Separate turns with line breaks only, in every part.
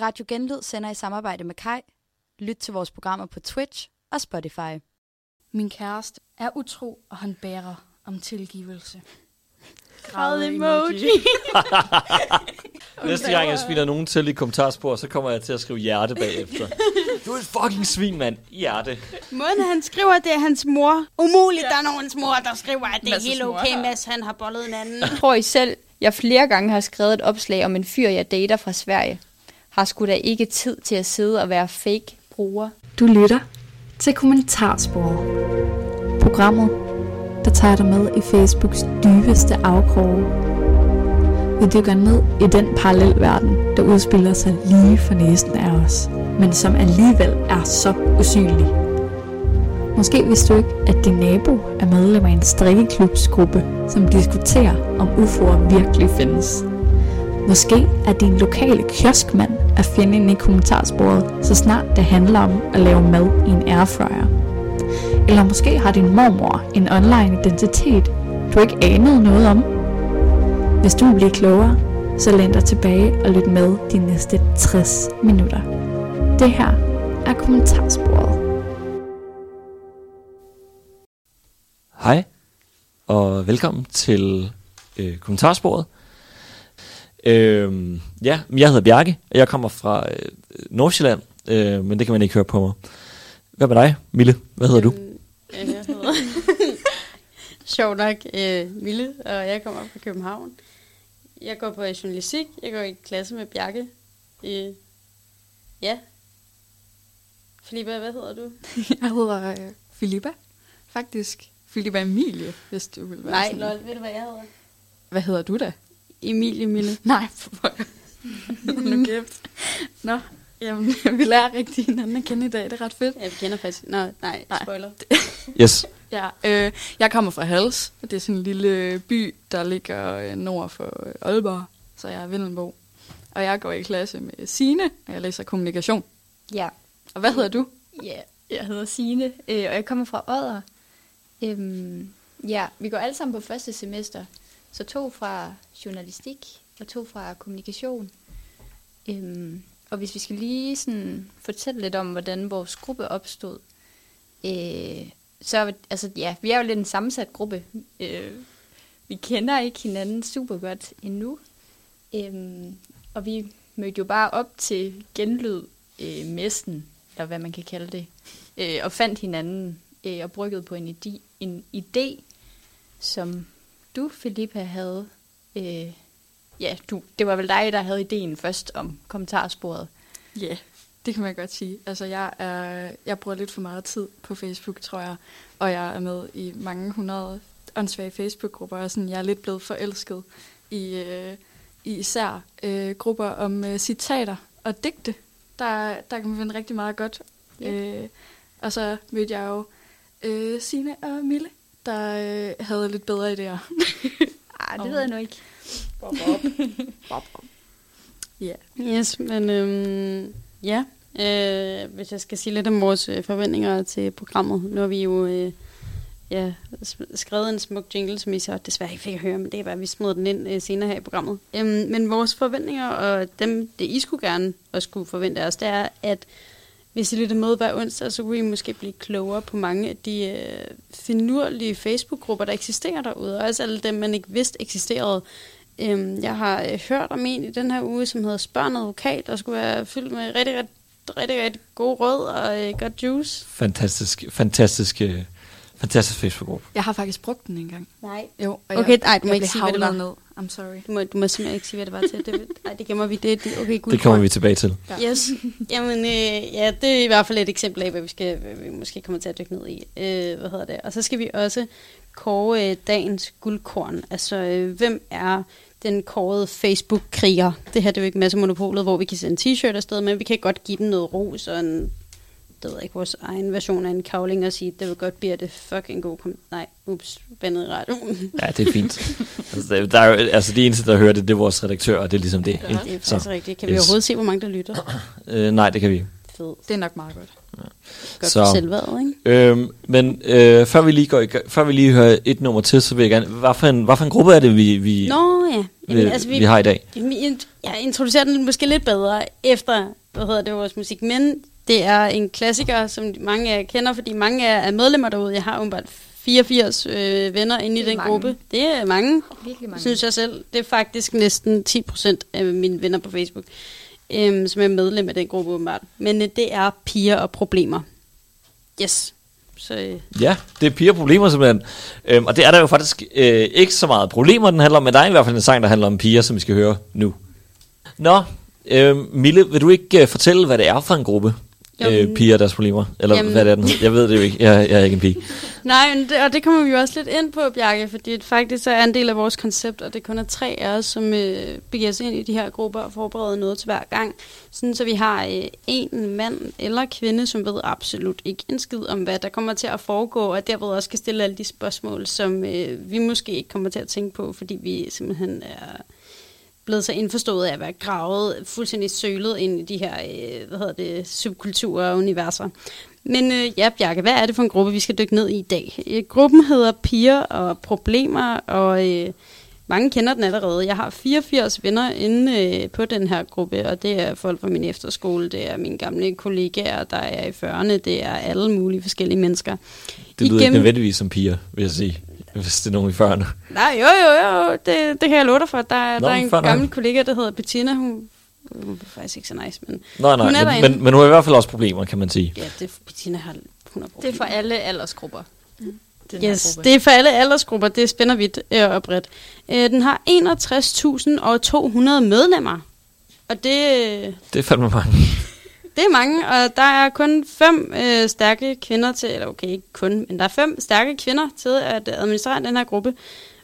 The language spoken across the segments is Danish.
Radio Genlyd sender i samarbejde med Kai. Lyt til vores programmer på Twitch og Spotify.
Min kæreste er utro, og han bærer om tilgivelse.
Græd emoji.
Næste gang jeg spiller nogen til i kommentarspor, så kommer jeg til at skrive hjerte bagefter. Du er et fucking svin, mand. Hjerte.
Måden han skriver, det er hans mor. Umuligt, ja. der er nogens mor, der skriver, at det er helt okay. Mads han har bollet en anden.
Tror I selv, jeg flere gange har skrevet et opslag om en fyr, jeg dater fra Sverige. Har sgu da ikke tid til at sidde og være fake bruger.
Du lytter til Kommentarsporet. Programmet, der tager dig med i Facebooks dybeste afkroge. Vi dykker ned i den parallelverden, der udspiller sig lige for næsen af os, men som alligevel er så usynlig. Måske vidste du ikke, at din nabo er medlem af en strikkeklubsgruppe, som diskuterer, om UFO'er virkelig findes. Måske er din lokale kioskmand at finde inde i kommentarsporet, så snart det handler om at lave mad i en airfryer. Eller måske har din mormor en online identitet, du ikke anede noget om. Hvis du vil blive klogere, så læn dig tilbage og lyt med de næste 60 minutter. Det her er kommentarsporet.
Hej, og velkommen til øh, kommentarsporet. Øh, ja, jeg hedder Bjarke, og jeg kommer fra øh, Nordsjælland, øh, men det kan man ikke høre på mig. Hvad med dig, Mille? Hvad hedder du?
Øhm, ja, jeg hedder... Sjov nok, øh, Mille, og jeg kommer fra København. Jeg går på journalistik. Jeg går i klasse med Bjarke. Øh, ja. Filippa, hvad hedder du?
Jeg hedder øh, Filippa, faktisk. Filippa Emilie, hvis du vil være
Nej,
sådan.
lol, ved du, hvad jeg hedder?
Hvad hedder du da?
Emilie Mille.
Nej, for nu kæft. Nå, jamen, vi lærer rigtig hinanden at kende i dag. Det er ret fedt.
Ja, vi kender faktisk... Nå, nej,
Nej.
spoiler.
Yes.
Ja, øh, jeg kommer fra Hals, og det er sådan en lille by, der ligger øh, nord for øh, Aalborg, så jeg er Villenbo. Og jeg går i klasse med Sine, og jeg læser kommunikation.
Ja,
Og hvad hedder du?
ja jeg hedder Signe, øh, og jeg kommer fra Odder. Øhm, ja, vi går alle sammen på første semester. Så to fra journalistik og to fra kommunikation. Øhm, og hvis vi skal lige sådan fortælle lidt om, hvordan vores gruppe opstod, øh, så altså, ja, vi er jo lidt en sammensat gruppe. Øh, vi kender ikke hinanden super godt endnu. Øhm, og vi mødte jo bare op til genlyd øh, messen, eller hvad man kan kalde det, øh, og fandt hinanden øh, og bryggede på en idé, en idé, som du, Filippa, havde. Øh, ja, du, det var vel dig, der havde ideen først om kommentarsporet.
Ja, yeah, det kan man godt sige. Altså, jeg, er, jeg bruger lidt for meget tid på Facebook, tror jeg. Og jeg er med i mange hundrede åndssvage Facebook-grupper, og sådan, jeg er lidt blevet forelsket i, øh, i især øh, grupper om øh, citater og digte. Der, der kan man finde rigtig meget godt.
Ja.
Øh, og så mødte jeg jo øh, Sine og Mille, der øh, havde lidt bedre idéer.
Ej, det
Åh.
ved jeg nu ikke.
Bop, bop. bop, bop. Ja.
Yes, men øhm, ja, øh, hvis jeg skal sige lidt om vores øh, forventninger til programmet. Nu har vi jo øh, ja, skrevet en smuk jingle, som I så desværre ikke fik at høre, men det er bare, vi smider den ind øh, senere her i programmet. Øhm, men vores forventninger, og dem, det I skulle gerne og skulle forvente os, det er, at hvis I lytter med hver onsdag, så kunne I måske blive klogere på mange af de øh, finurlige Facebook-grupper, der eksisterer derude, og også alle dem, man ikke vidste eksisterede. Øhm, jeg har øh, hørt om en i den her uge, som hedder Spørg advokat, der skulle være fyldt med rigtig, rigtig, rigtig, rigtig gode rød og øh, godt juice.
Fantastisk, fantastisk, øh, fantastisk Facebook-gruppe.
Jeg har faktisk brugt den en gang.
Nej.
Jo, og
Okay,
jeg,
nej, du må
jeg
ikke sige, hvad det var.
ned. I'm sorry.
Du må, du må simpelthen ikke sige, hvad det var til. Det, nej, det gemmer vi. Det, det, okay, gud,
Det kommer vi tilbage til.
Yes. Jamen, øh, ja, det er i hvert fald et eksempel af, hvad vi, skal, hvad vi måske kommer til at dykke ned i. Øh, hvad hedder det? Og så skal vi også kåre øh, dagens guldkorn. Altså, øh, hvem er den kårede Facebook-kriger? Det her det er jo ikke masse monopolet, hvor vi kan sende t-shirt afsted, men vi kan godt give den noget ros og en det ved jeg ikke, vores egen version af en kavling og sige, det vil godt blive det fucking god kom- Nej, ups, bandet i radioen.
Ja, det er fint. altså, der, der er altså, de eneste, der hører det, det er vores redaktør, og det er ligesom det.
Ja,
ikke?
det er
Så,
faktisk rigtigt. Kan vi
yes.
overhovedet se, hvor mange der lytter?
øh, nej, det kan vi ikke.
Fed.
Det er nok meget godt.
Godt
Så-
for selvværdet, ikke?
Øhm, men øh, før vi lige går før vi lige hører et nummer til, så vil jeg gerne, hvad for en, hvad for en gruppe er det, vi... vi
Nå, ja.
vi, altså, vi, vi har i dag.
Jamen, Jeg introducerer den måske lidt bedre efter, hvad hedder det, vores musik, men det er en klassiker, som mange af jer kender, fordi mange af jer er medlemmer derude. Jeg har åbenbart 84 øh, venner inde i den
mange.
gruppe. Det er mange,
Virkelig mange.
synes jeg selv. Det er faktisk næsten 10% af mine venner på Facebook, øhm, som er medlem af den gruppe åbenbart. Men øh, det er piger og problemer. Yes. Så øh,
Ja, det er piger og problemer simpelthen. Øhm, og det er der jo faktisk øh, ikke så meget problemer, den handler om, men der er i hvert fald en sang, der handler om piger, som vi skal høre nu. Nå, øh, Mille, vil du ikke øh, fortælle, hvad det er for en gruppe? Øh,
men-
piger og deres problemer? Eller
Jamen-
hvad det er den? Jeg ved det jo ikke. Jeg, jeg er ikke en pige.
Nej, men det, og det kommer vi jo også lidt ind på, Bjarke, fordi det faktisk er en del af vores koncept, og det kun er tre af os, som øh, begiver sig ind i de her grupper og forbereder noget til hver gang. Sådan så vi har øh, en mand eller kvinde, som ved absolut ikke en skid om, hvad der kommer til at foregå, og derved også kan stille alle de spørgsmål, som øh, vi måske ikke kommer til at tænke på, fordi vi simpelthen er blevet så indforstået af at være gravet fuldstændig sølet ind i de her øh, hvad hedder det, subkulturer og universer. Men øh, ja, Bjarke, hvad er det for en gruppe, vi skal dykke ned i i dag? Øh, gruppen hedder Piger og Problemer, og øh, mange kender den allerede. Jeg har 84 venner inde øh, på den her gruppe, og det er folk fra min efterskole, det er mine gamle kollegaer, der er i 40'erne, det er alle mulige forskellige mennesker.
Det lyder ikke nødvendigvis som piger, vil jeg sige. Hvis det er nogen i 40'erne.
Nej, jo, jo, jo, det, det kan jeg love dig for. Der, er-
Nå,
der er en gammel kollega, der hedder Bettina, hun, hun er faktisk ikke så nice, men
Nej,
Hun er
nej, men, men, men hun har i hvert fald også problemer, kan man sige.
ja, det, Bettina har 100
Det er for alle aldersgrupper. Den
Yes, det er for alle aldersgrupper. Det spænder vidt øh, og bredt. Øh, den har 61.200 medlemmer. Og det, øh,
Det er fandme mange
det er mange, og der er kun fem øh, stærke kvinder til, eller okay, ikke kun, men der er fem stærke kvinder til at administrere den her gruppe.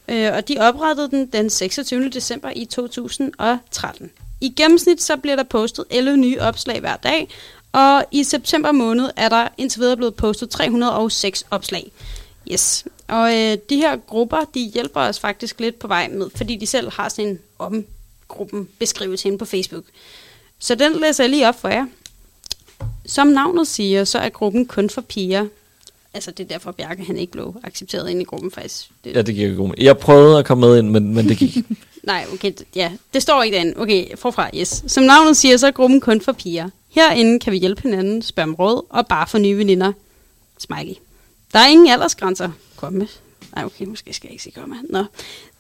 Øh, og de oprettede den den 26. december i 2013. I gennemsnit så bliver der postet 11 nye opslag hver dag, og i september måned er der indtil videre blevet postet 306 opslag. Yes. Og øh, de her grupper, de hjælper os faktisk lidt på vej med, fordi de selv har sådan en om gruppen beskrivelse inde på Facebook. Så den læser jeg lige op for jer. Som navnet siger, så er gruppen kun for piger. Altså det er derfor, Bjarke han ikke blev accepteret ind i gruppen faktisk. Det,
Ja, det giver god. Jeg prøvede at komme med ind, men, men det gik.
Nej, okay, ja, det står ikke derinde. Okay, forfra, yes. Som navnet siger, så er gruppen kun for piger. Herinde kan vi hjælpe hinanden, spørge om råd og bare få nye veninder. Smiley. Der er ingen aldersgrænser. Kom med. Nej, okay, måske skal jeg ikke sige komme. Nå.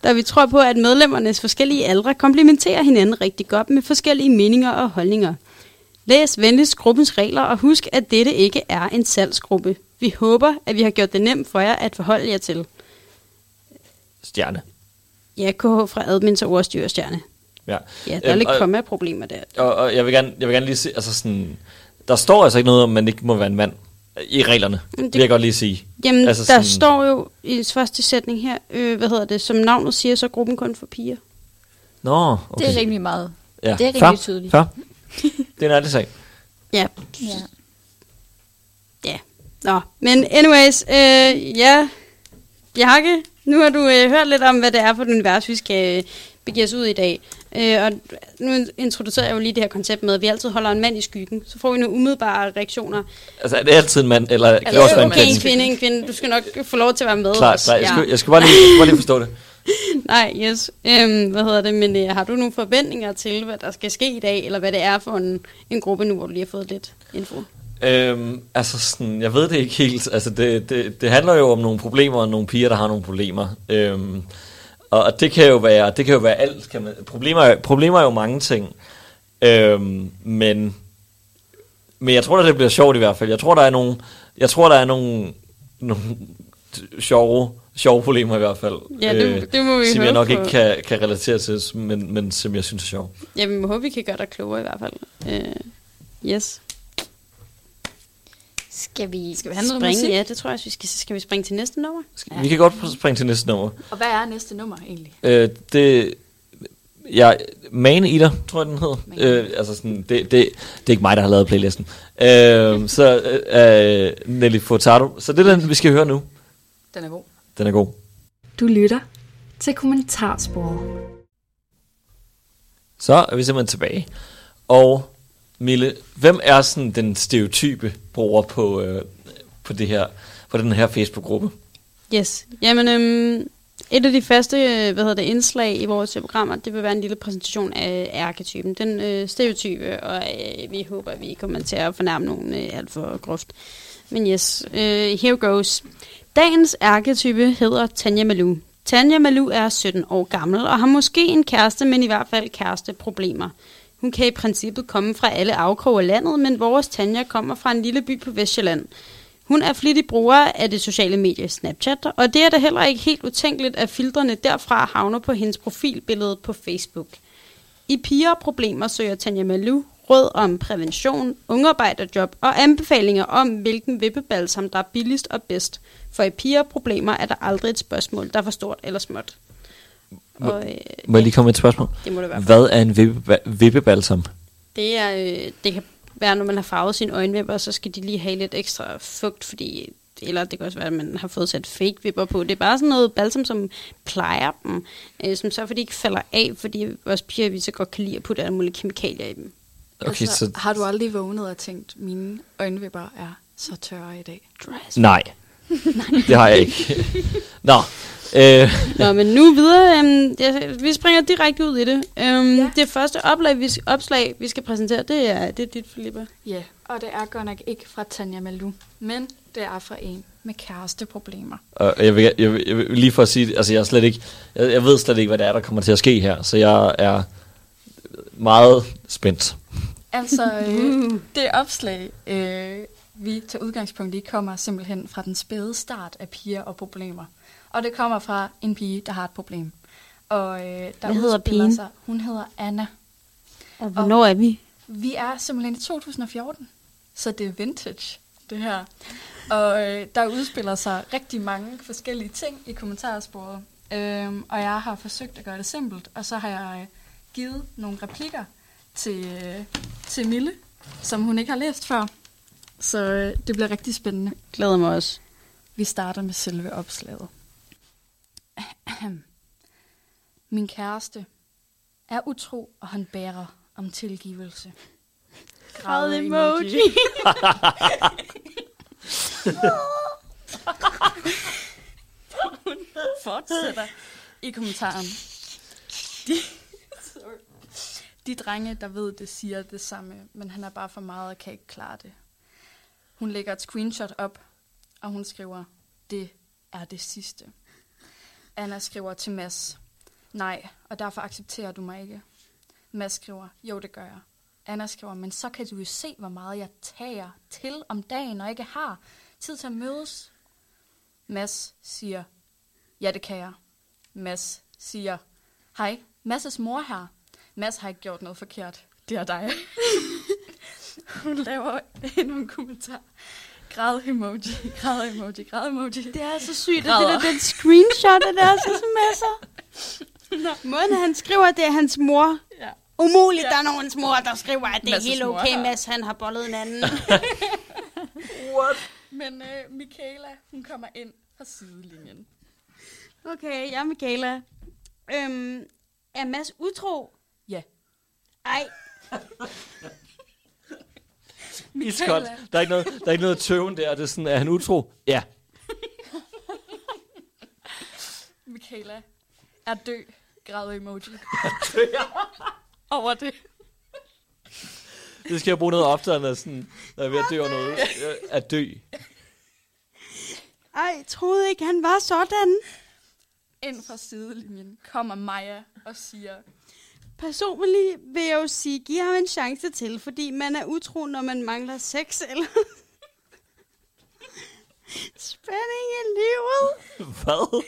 Da vi tror på, at medlemmernes forskellige aldre komplementerer hinanden rigtig godt med forskellige meninger og holdninger. Læs venligst gruppens regler og husk, at dette ikke er en salgsgruppe. Vi håber, at vi har gjort det nemt for jer at forholde jer til.
Stjerne.
Ja, KH fra admin til ordstyrestjerne.
Ja.
Ja, der er
Øhm,
lidt komma-problemer der.
Og, og jeg, vil gerne, jeg vil gerne lige se, altså sådan, der står altså ikke noget om, man ikke må være en mand i reglerne. Det vil jeg godt lige sige.
Jamen,
altså
der
sådan-
står jo i første sætning her, øh, hvad hedder det, som navnet siger, så er gruppen kun for piger.
Nå, okay.
Det er rimelig meget.
ja.
det er rimelig tydeligt.
Fair. Det er en ærlig sag.
Ja,
Ja.
ja. Nå, men anyways, øh, ja, Bjarke, nu har du øh, hørt lidt om, hvad det er for et univers, vi skal øh, begive os ud i dag. Øh, og nu introducerer jeg jo lige det her koncept med, at vi altid holder en mand i skyggen. Så får vi nogle umiddelbare reaktioner.
Altså, er det altid en mand, eller kan det
Altså,
også være en
okay, en
kvinde?
kvinde, en kvinde. Du skal nok få lov til at være med.
Klar,
også.
klar. Jeg, skal, jeg skal bare lige, jeg skal bare lige forstå det.
Nej, yes. Øhm, hvad hedder det? Men øh, har du nogle forventninger til, hvad der skal ske i dag, eller hvad det er for en, en gruppe nu, hvor du lige har fået lidt info?
Øhm, altså sådan, jeg ved det ikke helt. Altså det, det, det handler jo om nogle problemer og nogle piger, der har nogle problemer. Øhm, og, og det kan jo være, det kan jo være alt. Kan man, problemer, problemer er jo mange ting. Øhm, men, men jeg tror, at det bliver sjovt i hvert fald. Jeg tror, der er nogle, jeg tror, der er nogle, nogle sjove, sjove problemer i hvert fald.
Ja, det, det må vi
som jeg nok
på.
ikke kan, kan relatere til, men, men som jeg synes er sjov.
Ja, vi må håbe, vi kan gøre dig klogere i hvert fald. Øh, yes.
Skal vi,
Skal vi have noget
Springe,
musik?
ja, det tror jeg, vi skal. Skal vi springe til næste nummer?
Ja. Vi kan godt springe til næste nummer.
Og hvad er næste nummer egentlig?
Øh, det... Ja, Man Eater, tror jeg, den hedder.
Man
Øh, altså sådan, det, det, det er ikke mig, der har lavet playlisten. Øh, så øh, øh, Nelly Furtado. Så det er den, vi skal høre nu.
Den er god.
Den er god.
Du lytter til kommentarsporet.
Så er vi simpelthen tilbage. Og Mille, hvem er sådan den stereotype bruger på, øh, på, det her, på den her Facebook-gruppe?
Yes. Jamen, øhm, et af de første øh, hvad hedder det, indslag i vores programmer, det vil være en lille præsentation af arketypen, den øh, stereotype, og øh, vi håber, at vi kommer til at fornærme nogen øh, alt for groft. Men yes, øh, here goes. Dagens arketype hedder Tanja Malou. Tanja Malou er 17 år gammel og har måske en kæreste, men i hvert fald kæresteproblemer. Hun kan i princippet komme fra alle afkroge af landet, men vores Tanja kommer fra en lille by på Vestjylland. Hun er flittig bruger af det sociale medie Snapchat, og det er da heller ikke helt utænkeligt, at filtrene derfra havner på hendes profilbillede på Facebook. I piger og problemer søger Tanja Malou råd om prævention, ungarbejderjob og anbefalinger om, hvilken vippebalsam, der er billigst og bedst. For i piger problemer er der aldrig et spørgsmål, der er for stort eller småt.
Må,
Og, øh,
må jeg lige komme med et spørgsmål?
det må det være.
Hvad er en vippe- vippebalsam?
Det, er, øh, det kan være, når man har farvet sine øjenvipper, så skal de lige have lidt ekstra fugt, fordi eller det kan også være, at man har fået sat fake vipper på. Det er bare sådan noget balsam, som plejer dem, øh, som så for de ikke falder af, fordi vores piger vi så godt kan lide at putte alle mulige kemikalier i dem.
Okay,
altså,
så...
Har du aldrig vågnet og tænkt, mine øjenvipper er så tørre i dag?
Nej. det har jeg ikke. Nå. Øh,
Nå, men nu videre. Øhm, jeg, vi springer direkte ud i det. Øhm, ja. Det første opslag vi, opslag, vi skal præsentere, det er, det er dit, Filippa.
Ja, og det er godt nok ikke fra Tanja Malou, men det er fra en med kæresteproblemer.
og jeg vil, jeg, vil, jeg vil lige for at sige, altså jeg er slet ikke, jeg, jeg ved slet ikke, hvad det er, der kommer til at ske her, så jeg er meget spændt.
Altså, øh, det opslag, øh, vi tager udgangspunkt i, kommer simpelthen fra den spæde start af piger og problemer. Og det kommer fra en pige, der har et problem. Og øh, der
Hvad hedder
udspiller
pigen?
Sig, hun hedder Anna.
Og hvornår er vi?
Vi er simpelthen i 2014, så det er vintage, det her. Og øh, der udspiller sig rigtig mange forskellige ting i kommentarsporet. Øhm, og jeg har forsøgt at gøre det simpelt, og så har jeg øh, givet nogle replikker til, øh, til Mille, som hun ikke har læst før. Så øh, det bliver rigtig spændende.
Glæder mig også.
Vi starter med selve opslaget. Min kæreste er utro, og han bærer om tilgivelse.
Græd emoji.
Hun fortsætter i kommentaren. De. de drenge, der ved det, siger det samme, men han er bare for meget og kan ikke klare det. Hun lægger et screenshot op, og hun skriver, det er det sidste. Anna skriver til Mads, nej, og derfor accepterer du mig ikke. Mads skriver, jo det gør jeg. Anna skriver, men så kan du jo se, hvor meget jeg tager til om dagen, og ikke har tid til at mødes. Mads siger, ja det kan jeg. Mads siger, hej, Masses mor her. Mads har ikke gjort noget forkert. Det er dig. Hun laver endnu en kommentar. Græd emoji, græd emoji, græd emoji.
Det er så sygt, at det der den screenshot af deres sms'er. Måden han skriver, det er hans mor.
Ja.
Umuligt,
Ja.
der er nogens mor, der skriver, at det er helt okay. Mads han har bollet en anden.
Men øh, Michaela, hun kommer ind fra sidelinjen.
okay, jeg er Michaela. Øhm, er Mads utro? Ej,
Iskoldt. Der er ikke noget, der er ikke noget tøven der. Det er sådan, er han utro? Ja.
Michaela er dø, græd emoji. Over det.
Det skal jeg bruge noget oftere, når, sådan, når jeg er ved at dø over noget. At dø.
ej, troede ikke, han var sådan.
Ind fra sidelinjen kommer Maja og siger,
Personligt vil jeg jo sige, giv ham en chance til, fordi man er utro, når man mangler sex eller spænding i livet.
Hvad?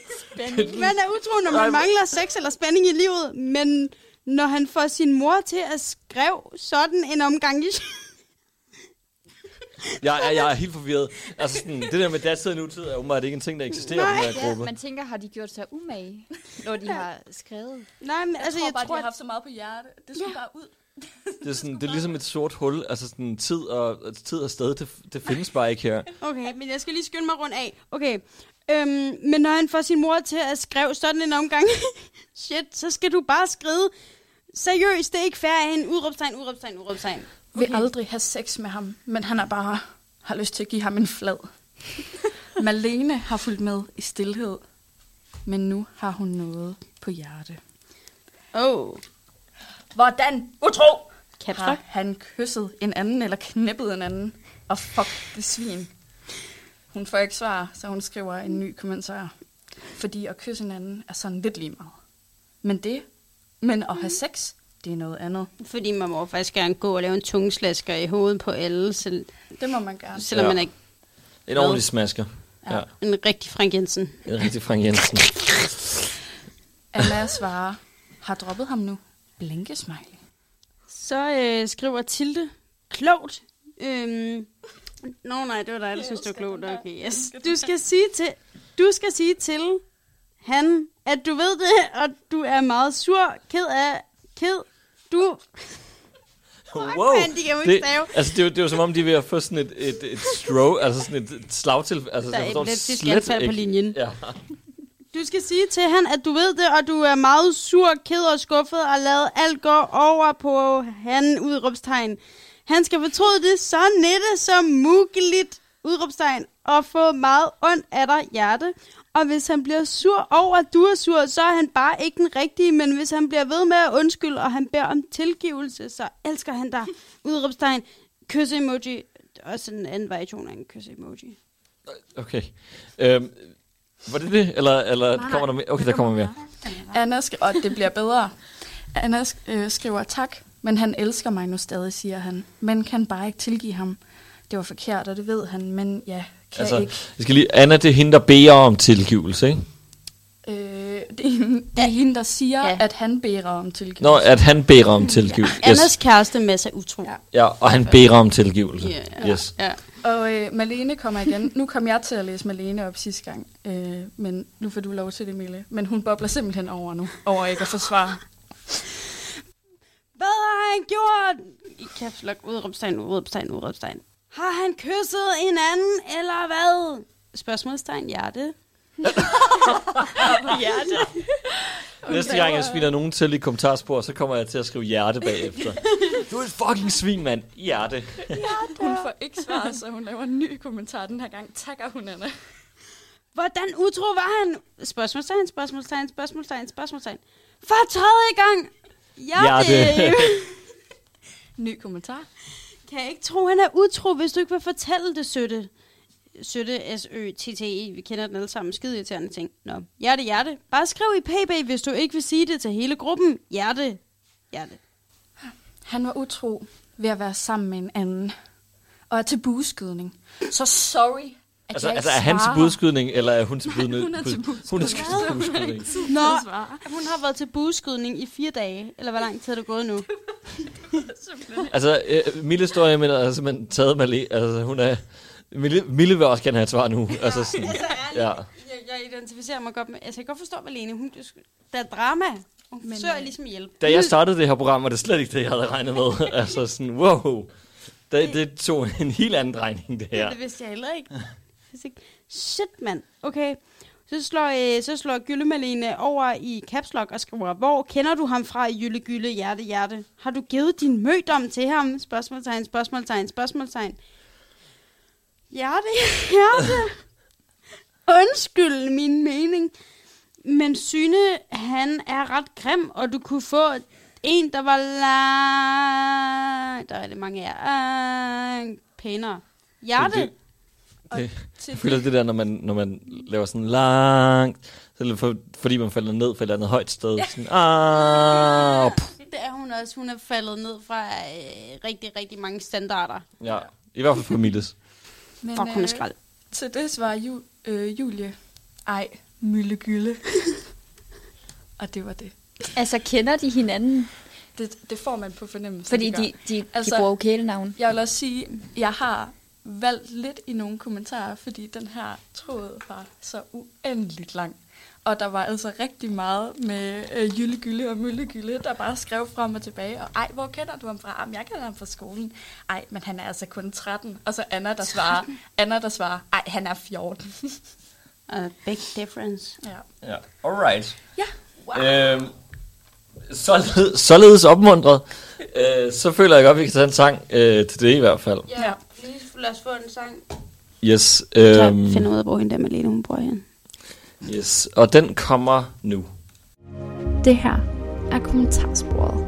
Man er utro, når man mangler sex eller spænding i livet, men når han får sin mor til at skrive sådan en omgang i...
Jeg, jeg, jeg er helt forvirret. Altså sådan, det der med datid og nutid er åbenbart ikke en ting, der eksisterer i den her
Ja,
gruppe.
man tænker, har de gjort sig umage, når de har skrevet?
Nej, men
jeg
altså,
tror
jeg
bare,
tror,
de har
at...
haft så meget på hjerte. Det skulle bare ud.
Det er, sådan, det er ligesom et sort hul. Altså sådan, tid og, tid og sted, det, det findes bare ikke her.
Okay, men jeg skal lige skynde mig rundt af. Okay, øhm, men når han får sin mor til at skrive sådan en omgang, shit, så skal du bare skrive, seriøst, det er ikke fair af en udråbstegn, udråbstegn, udråbstegn.
Vil aldrig have sex med ham, men han er bare har lyst til at give ham en flad. Malene har fulgt med i stillhed. men nu har hun noget på hjerte.
Oh,
Hvordan utro
caps
har han kysset en anden eller knippet en anden? Og fuck det svin. Hun får ikke svar, så hun skriver en ny kommentar. Fordi at kysse en anden er sådan lidt lige meget. Men det, men at have sex, det er noget andet.
Fordi man må faktisk gerne gå og lave en tungeslasker i hovedet på alle, selv,
Det må man gerne.
selvom
Ja.
man er
En ordentlig smasker. Ja.
Ja.
en rigtig Frank Jensen.
En rigtig Frank Jensen.
Anna svarer, har droppet ham nu. Blinke smiley.
Så øh, skriver Tilde, klogt. Øhm, Nå nej, det var dig, der synes, det var klogt. Okay, yes. Du skal sige til, du skal sige til han, at du ved det, og du er meget sur, ked af, ked. Du,
wow.
mand, de kan
Det,
stave.
altså, det jo, det jo som om, de er ved at få sådan et, et, et stroke, altså sådan et, et slagtil. Altså,
Der er
forstår
epileptisk på linjen.
Ja.
Du skal sige til han, at du ved det, og du er meget sur, ked og skuffet, og lad alt gå over på han, udråbstegn. Han skal fortryde det så nette som muligt, udråbstegn, og få meget ondt af dig, hjerte. Og hvis han bliver sur over, at du er sur, så er han bare ikke den rigtige, men hvis han bliver ved med at undskylde, og han beder om tilgivelse, så elsker han dig, udråbstegn. Kys emoji, også en anden variation af en kys emoji.
Okay. Øhm, var det det, eller, eller
Nej,
kommer der mere? Okay, der kommer mere.
Anna skriver, og det bliver bedre. Anna sk- øh, skriver tak, men han elsker mig nu stadig, siger han. Men kan bare ikke tilgive ham. Det var forkert, og det ved han, men ja, kan
Altså,
ikke.
jeg skal lige, Anna, det er hende, der beder om tilgivelse, ikke?
Øh, det, er, hende- det er hende, der siger,
Ja.
ja. at han beder om tilgivelse.
Nå, at han beder om tilgivelse.
Annas
Yes.
kæreste Mads er utro.
Ja.
Ja, og han beder om tilgivelse.
Ja, ja.
Yes.
ja.
Og øh, Malene kommer igen. Nu kom jeg til at læse Malene op sidste gang, øh, men nu får du lov til det, Mille. Men hun bobler simpelthen over nu, over ikke at forsvare.
Hvad har han gjort? I caps lock, udråbstegn, udråbstegn, udråbstegn. Har han kysset en anden, eller hvad? Spørgsmålstegn, hjerte. hjerte.
Næste gang, jeg spiller nogen til i kommentarspor, så kommer jeg til at skrive hjerte bagefter. Du er et fucking svin, mand. Hjerte.
Hun får ikke svar, så hun laver en ny kommentar den her gang. Takker hun, Anna.
Hvordan utro var han? Spørgsmålstegn, spørgsmålstegn, spørgsmålstegn, spørgsmålstegn. For tredje gang. Hjerte.
Hjerte.
Ny kommentar
kan jeg ikke tro, han er utro, hvis du ikke vil fortælle det, Søtte. Søtte, S-Ø-T-T-E. Vi kender den alle sammen. Skide irriterende ting. Nå, hjerte, hjerte. Bare skriv i PB, hvis du ikke vil sige det til hele gruppen. Hjerte. Hjerte.
Han var utro ved at være sammen med en anden. Og er til bueskydning. Så sorry, at
Altså, altså er han til budskydning, eller er hun til budskydning?
hun er til
Hun er til budskydning.
Nå, hun har været til bueskydning i fire dage. Eller hvor lang tid er det gået nu?
Altså, øh, Mille står jeg med, er simpelthen taget med le. Altså, hun er... Mille, Mille vil også gerne have et svar nu. Altså, sådan, ja.
Jeg, jeg identificerer mig godt med... Altså, jeg kan godt forstå, Malene. Hun, der er drama. Hun
Men,
forsøger
øh,
ligesom hjælp.
Da jeg startede det her program, var det slet ikke det, jeg havde regnet med. altså sådan, wow. Det, det tog en helt anden drejning, det
Ja.
her.
Det vidste jeg heller ikke. Ikke. Shit, mand. Okay. Så slår, øh, så slår Gylle Malene over i Caps Lock og skriver, hvor kender du ham fra, Jylle Gylle, hjerte, hjerte? Har du givet din mødom til ham? Spørgsmålstegn, spørgsmålstegn, spørgsmålstegn. Hjerte, hjerte. Undskyld min mening. Men Syne, han er ret grim, og du kunne få en, der var langt... Der er det mange af jer. Øh, pænere. Hjerte.
Det, det, jeg føler det der, når man, når man laver sådan langt, så er det for, fordi man falder ned fra et eller andet højt sted. Sådan, ah, pff.
Det er hun også. Hun er faldet ned fra øh, rigtig, rigtig mange standarder.
ja, i hvert fald for Milles.
Men,
Fuck, hun er skrald.
Til det svarer Ju, øh, Julie, ej, Mille Gylle. og det var det.
Altså, kender de hinanden?
det. Det får man på fornemmelse.
Fordi
de,
de, de,
Altså-
de bruger jo kælenavn.
Jeg vil også sige, jeg har valgt lidt i nogle kommentarer, fordi den her tråd var så uendeligt lang. Og der var altså rigtig meget med øh, Jylle Gylle og Mølle Gylle, der bare skrev frem og tilbage. Og ej, hvor kender du ham fra? Jamen, jeg kender ham fra skolen. Ej, men han er altså kun 13. Og så Anna, der svarer, Anna, der svarer, ej, han er 14.
Uh, big difference.
ja.
Ja, alright.
Ja,
wow. øhm, således, således opmuntret, øh, så føler jeg godt, at vi kan tage en sang øh, til det i hvert fald.
Ja.
Please, lad os få en sang.
Yes.
Jeg
Øhm,
finder ud af, hvor hende der Malene, hun bruger hen.
Yes, og den kommer nu.
Det her er kommentarsporet.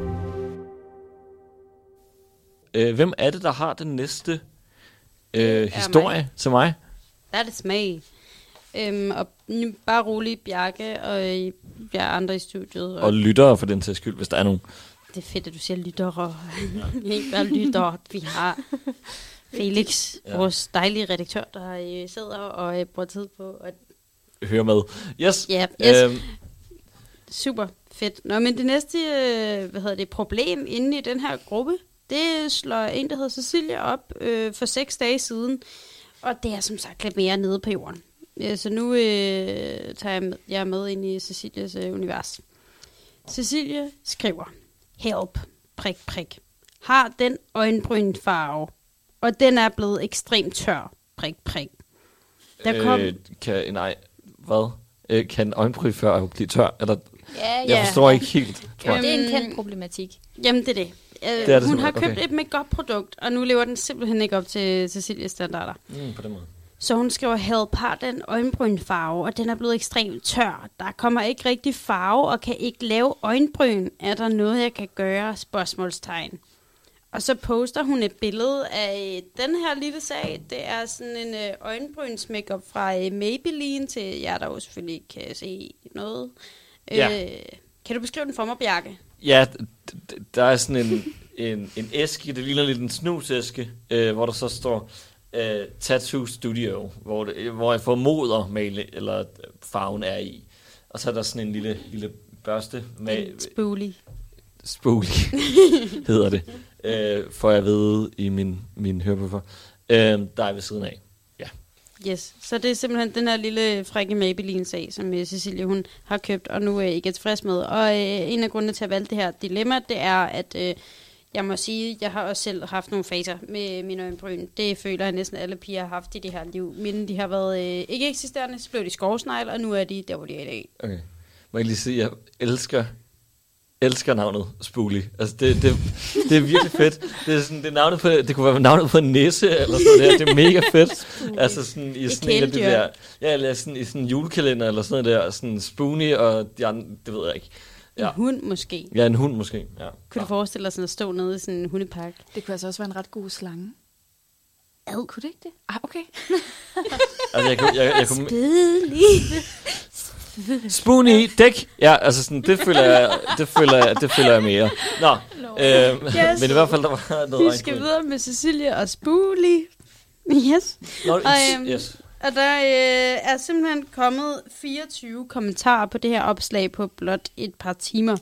Øh, hvem er det, der har den næste øh, historie
mig.
til mig?
That is me. Øhm, og bare rolig, Bjarke og øh, jer andre i studiet. Og,
Og lyttere for den sags skyld, hvis der er nogen.
det er fedt, at du siger lyttere. Ikke bare lyttere. Vi har Felix,
Ja.
vores dejlige redaktør, der øh, sidder og øh, bruger tid på at
Hør med. Yes.
Ja, yes.
Øhm,
Super fedt. Nå, men det næste øh, hvad hedder det, problem inde i den her gruppe, det slår en, der hedder Cecilia op øh, for seks dage siden. Og det er som sagt lidt mere nede på jorden. Ja, så nu øh, tager jeg med, jeg med ind i Cecilias øh, univers. Cecilia skriver, Help, prik, prik. Har den øjenbrynfarve, og den er blevet ekstremt tør, prik, prik. Der kom...
øh, kan, nej, hvad? Øh, kan øjenbryn før blive tør? Eller,
Ja,
jeg
Ja.
forstår ikke helt, tror jeg.
Det er en kendt problematik.
Jamen, det er det. Øh,
Det er det
hun har købt
okay.
et makeup-produkt, og nu lever den simpelthen ikke op til Cecilias standarder.
Mm, på den måde.
Så hun skriver, help har den øjenbrynfarve, og den er blevet ekstremt tør. Der kommer ikke rigtig farve, og kan ikke lave øjenbryn. Er der noget, jeg kan gøre? Spørgsmålstegn. Og så poster hun et billede af den her lille sag. Det er sådan en øh, øjenbryns makeup fra øh, Maybelline til jer, der jo selvfølgelig ikke kan se noget.
Ja.
Øh, kan du beskrive den for mig, Bjarke?
Ja, der er sådan en, en, en æske, det ligner lidt en snusæske, øh, hvor der så står øh, Tattoo Studio, hvor, det, hvor jeg formoder male, eller farven er i. Og så er der sådan en lille, lille børste med
spoolie.
spool, hedder det, øh, for jeg ved i min, min hørebøffer, øh, der er ved siden af.
Yes, så det er simpelthen den her lille frække Maybelline-sag, som øh, Cecilie hun har købt, og nu er ikke er tilfreds med. Og øh, en af grundene til at valge det her dilemma, det er, at øh, jeg må sige, jeg har også selv haft nogle faser med mine øjenbryn. Det føler jeg næsten alle piger har haft i det her liv. Mine de har været øh, ikke eksisterende, så blev de skovsnegl, og nu er de der, hvor de er i dag.
Okay. Må jeg lige sige, jeg elsker, elsker navnet Spoolie. Altså, det, det, det er virkelig fedt. Det, er sådan, det, er navnet på, det kunne være navnet på en nisse, eller sådan noget der. Det er mega fedt. Altså sådan i sådan en af de der, ja, eller sådan i sådan en julekalender, eller sådan noget der, sådan Spoonie, og de andre, det ved jeg ikke.
En
Ja.
hund måske.
Ja, en hund måske. Ja.
Kunne du forestille dig sådan at stå nede i sådan en hundepark?
Det kunne altså også være en ret god slange.
Ad.
Kunne det ikke det? Ah, okay.
Altså, jeg, kunne- jeg, jeg, kunne,
Spidelig.
Spoonie, dæk. Ja, altså sådan, det føler jeg, det føler jeg, det føler jeg mere. Nå, øh,
Yes.
men i hvert fald, der var noget
Vi skal videre med Cecilia og Spoolie. Yes.
Nå,
Og, øhm,
yes.
Og der øh, er simpelthen kommet 24 kommentarer på det her opslag på blot et par timer.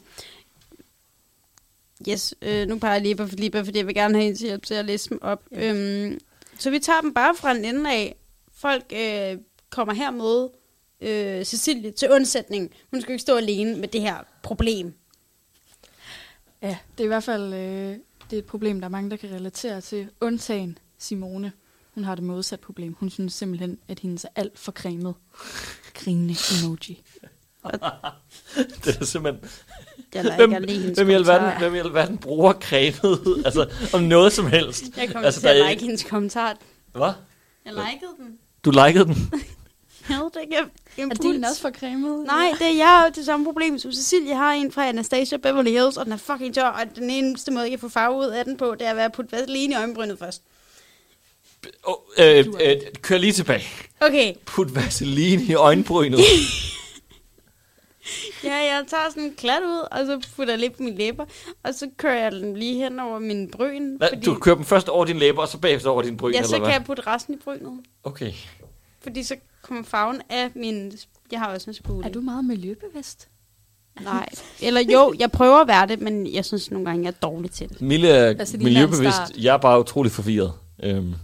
Yes, øh, nu peger jeg lige på Filipa, fordi jeg vil gerne have hendes hjælp til at læse dem op. Ja. Øhm, så vi tager dem bare fra en ende af. Folk øh, kommer her med øh, Cecilie til undsætning. Hun skal jo ikke stå alene med det her problem.
Ja, det er i hvert fald øh, det er et problem, der er mange, der kan relatere til. Undtagen Simone. Hun har det modsatte problem. Hun synes simpelthen, at hendes er alt for cremet. Grinende emoji.
Det er simpelthen...
Jeg
Hvem,
ikke
hvem, i alverden, hvem i alverden bruger cremet? altså, om noget som helst.
Jeg kommer
Altså,
til
der
at
er
like hendes kommentar.
Hvad?
Jeg likede den.
Du likede den?
Jeg havde det ikke.
Er
Impuls.
din også for cremet?
Nej, det er jeg det samme problem som Cecilie har en fra Anastasia Beverly Hills, og den er fucking tør, og den eneste måde, jeg kan få farve ud af den på, det er at være at putte vaseline i øjenbrynet først.
Oh, øh, øh, kør lige tilbage.
Okay,
Put vaseline i øjenbrynet.
ja, jeg tager sådan en klat ud, og så putter jeg lidt på mine læber, og så kører jeg den lige hen over min bryn.
Hvad, du kører dem først over din læber, og så bagefter over din bryn,
ja,
eller
så
hvad?
kan jeg putte resten i brynet,
Okay.
Fordi så kommer farven af min... Jeg har også en spule.
Er du meget miljøbevidst?
Nej. Eller jo, jeg prøver at være det, men jeg synes nogle gange, jeg er dårlig til det.
Mille er
en
miljøbevidst.
start.
Jeg er bare utrolig forvirret. Øhm,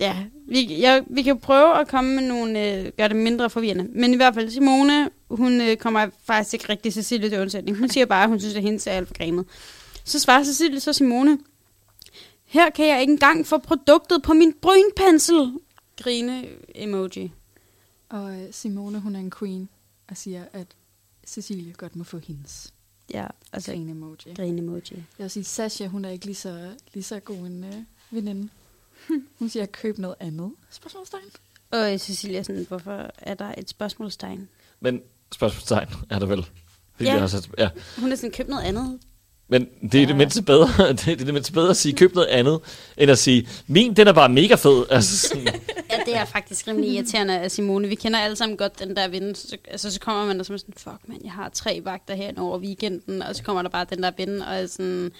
Ja, vi, jeg, vi kan prøve at komme med nogle, øh, gøre det mindre forvirrende. Men i hvert fald, Simone, hun øh, kommer faktisk ikke rigtig Cecilie til undsætning. Hun siger bare, at hun synes, at hendes er alt for cremet. Så svarer Cecilie så Simone, her kan jeg ikke engang få produktet på min brynpensel. Grine emoji.
Og øh, Simone, hun er en queen, og siger, at Cecilie godt må få hendes.
Ja, altså
Grine emoji.
grine emoji.
Jeg vil sige, Sasha, hun er ikke lige så, lige så god en øh, veninde. Hun siger, køb noget andet. Spørgsmålstegn.
Og Cecilia sådan, hvorfor er der et spørgsmålstegn?
Men spørgsmålstegn er der vel. Fordi
Ja.
vi har sat, ja.
Hun er sådan købt noget andet.
Men det er det mindste bedre, det er det mindste bedre at sige, køb noget andet, end at sige, min, den er bare mega fed. Altså, sådan,
Ja, det er faktisk rimelig irriterende af Simone. Vi kender alle sammen godt den der ven. Så, altså, så kommer man og så er man sådan, fuck man, jeg har tre vagter her over weekenden, og så kommer der bare den der ven, og sådan...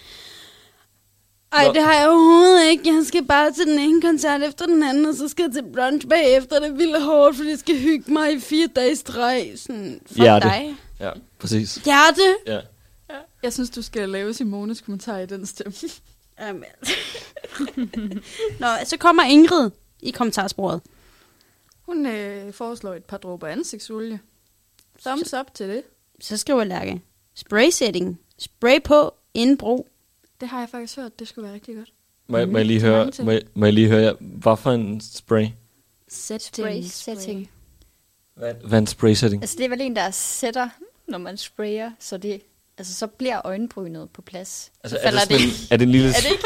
Ej,
Nå.
det har jeg overhovedet ikke. Jeg skal bare til den ene koncert efter den anden, og så skal jeg til brunch bagefter. Det er vildt hårdt, fordi jeg skal hygge mig i fire dage i streg. Sådan, fuck
Hjerte.
dig.
ja, præcis.
Hjerte!
Ja.
Jeg synes, du skal lave Simones kommentar i den stemme.
Jamen. Nå, så kommer Ingrid i kommentarsporet.
Hun øh, foreslår et par dråber ansigtsolie. Thumbs up til det.
Så skriver Lærke. Spray setting. Spray på inden brug.
Det har jeg faktisk hørt, det skulle være rigtig godt.
Må, jeg- må, jeg lige høre, må, jeg- må jeg lige høre, hvad for en spray?
Spray setting.
Hvad, hvad er en spray setting?
Altså det er vel en, der sætter, når man sprayer, så det altså så bliver øjenbrynet på plads.
Altså,
så
er, det
falder
sådan
det,
en, er det en lille...
Er det ikke?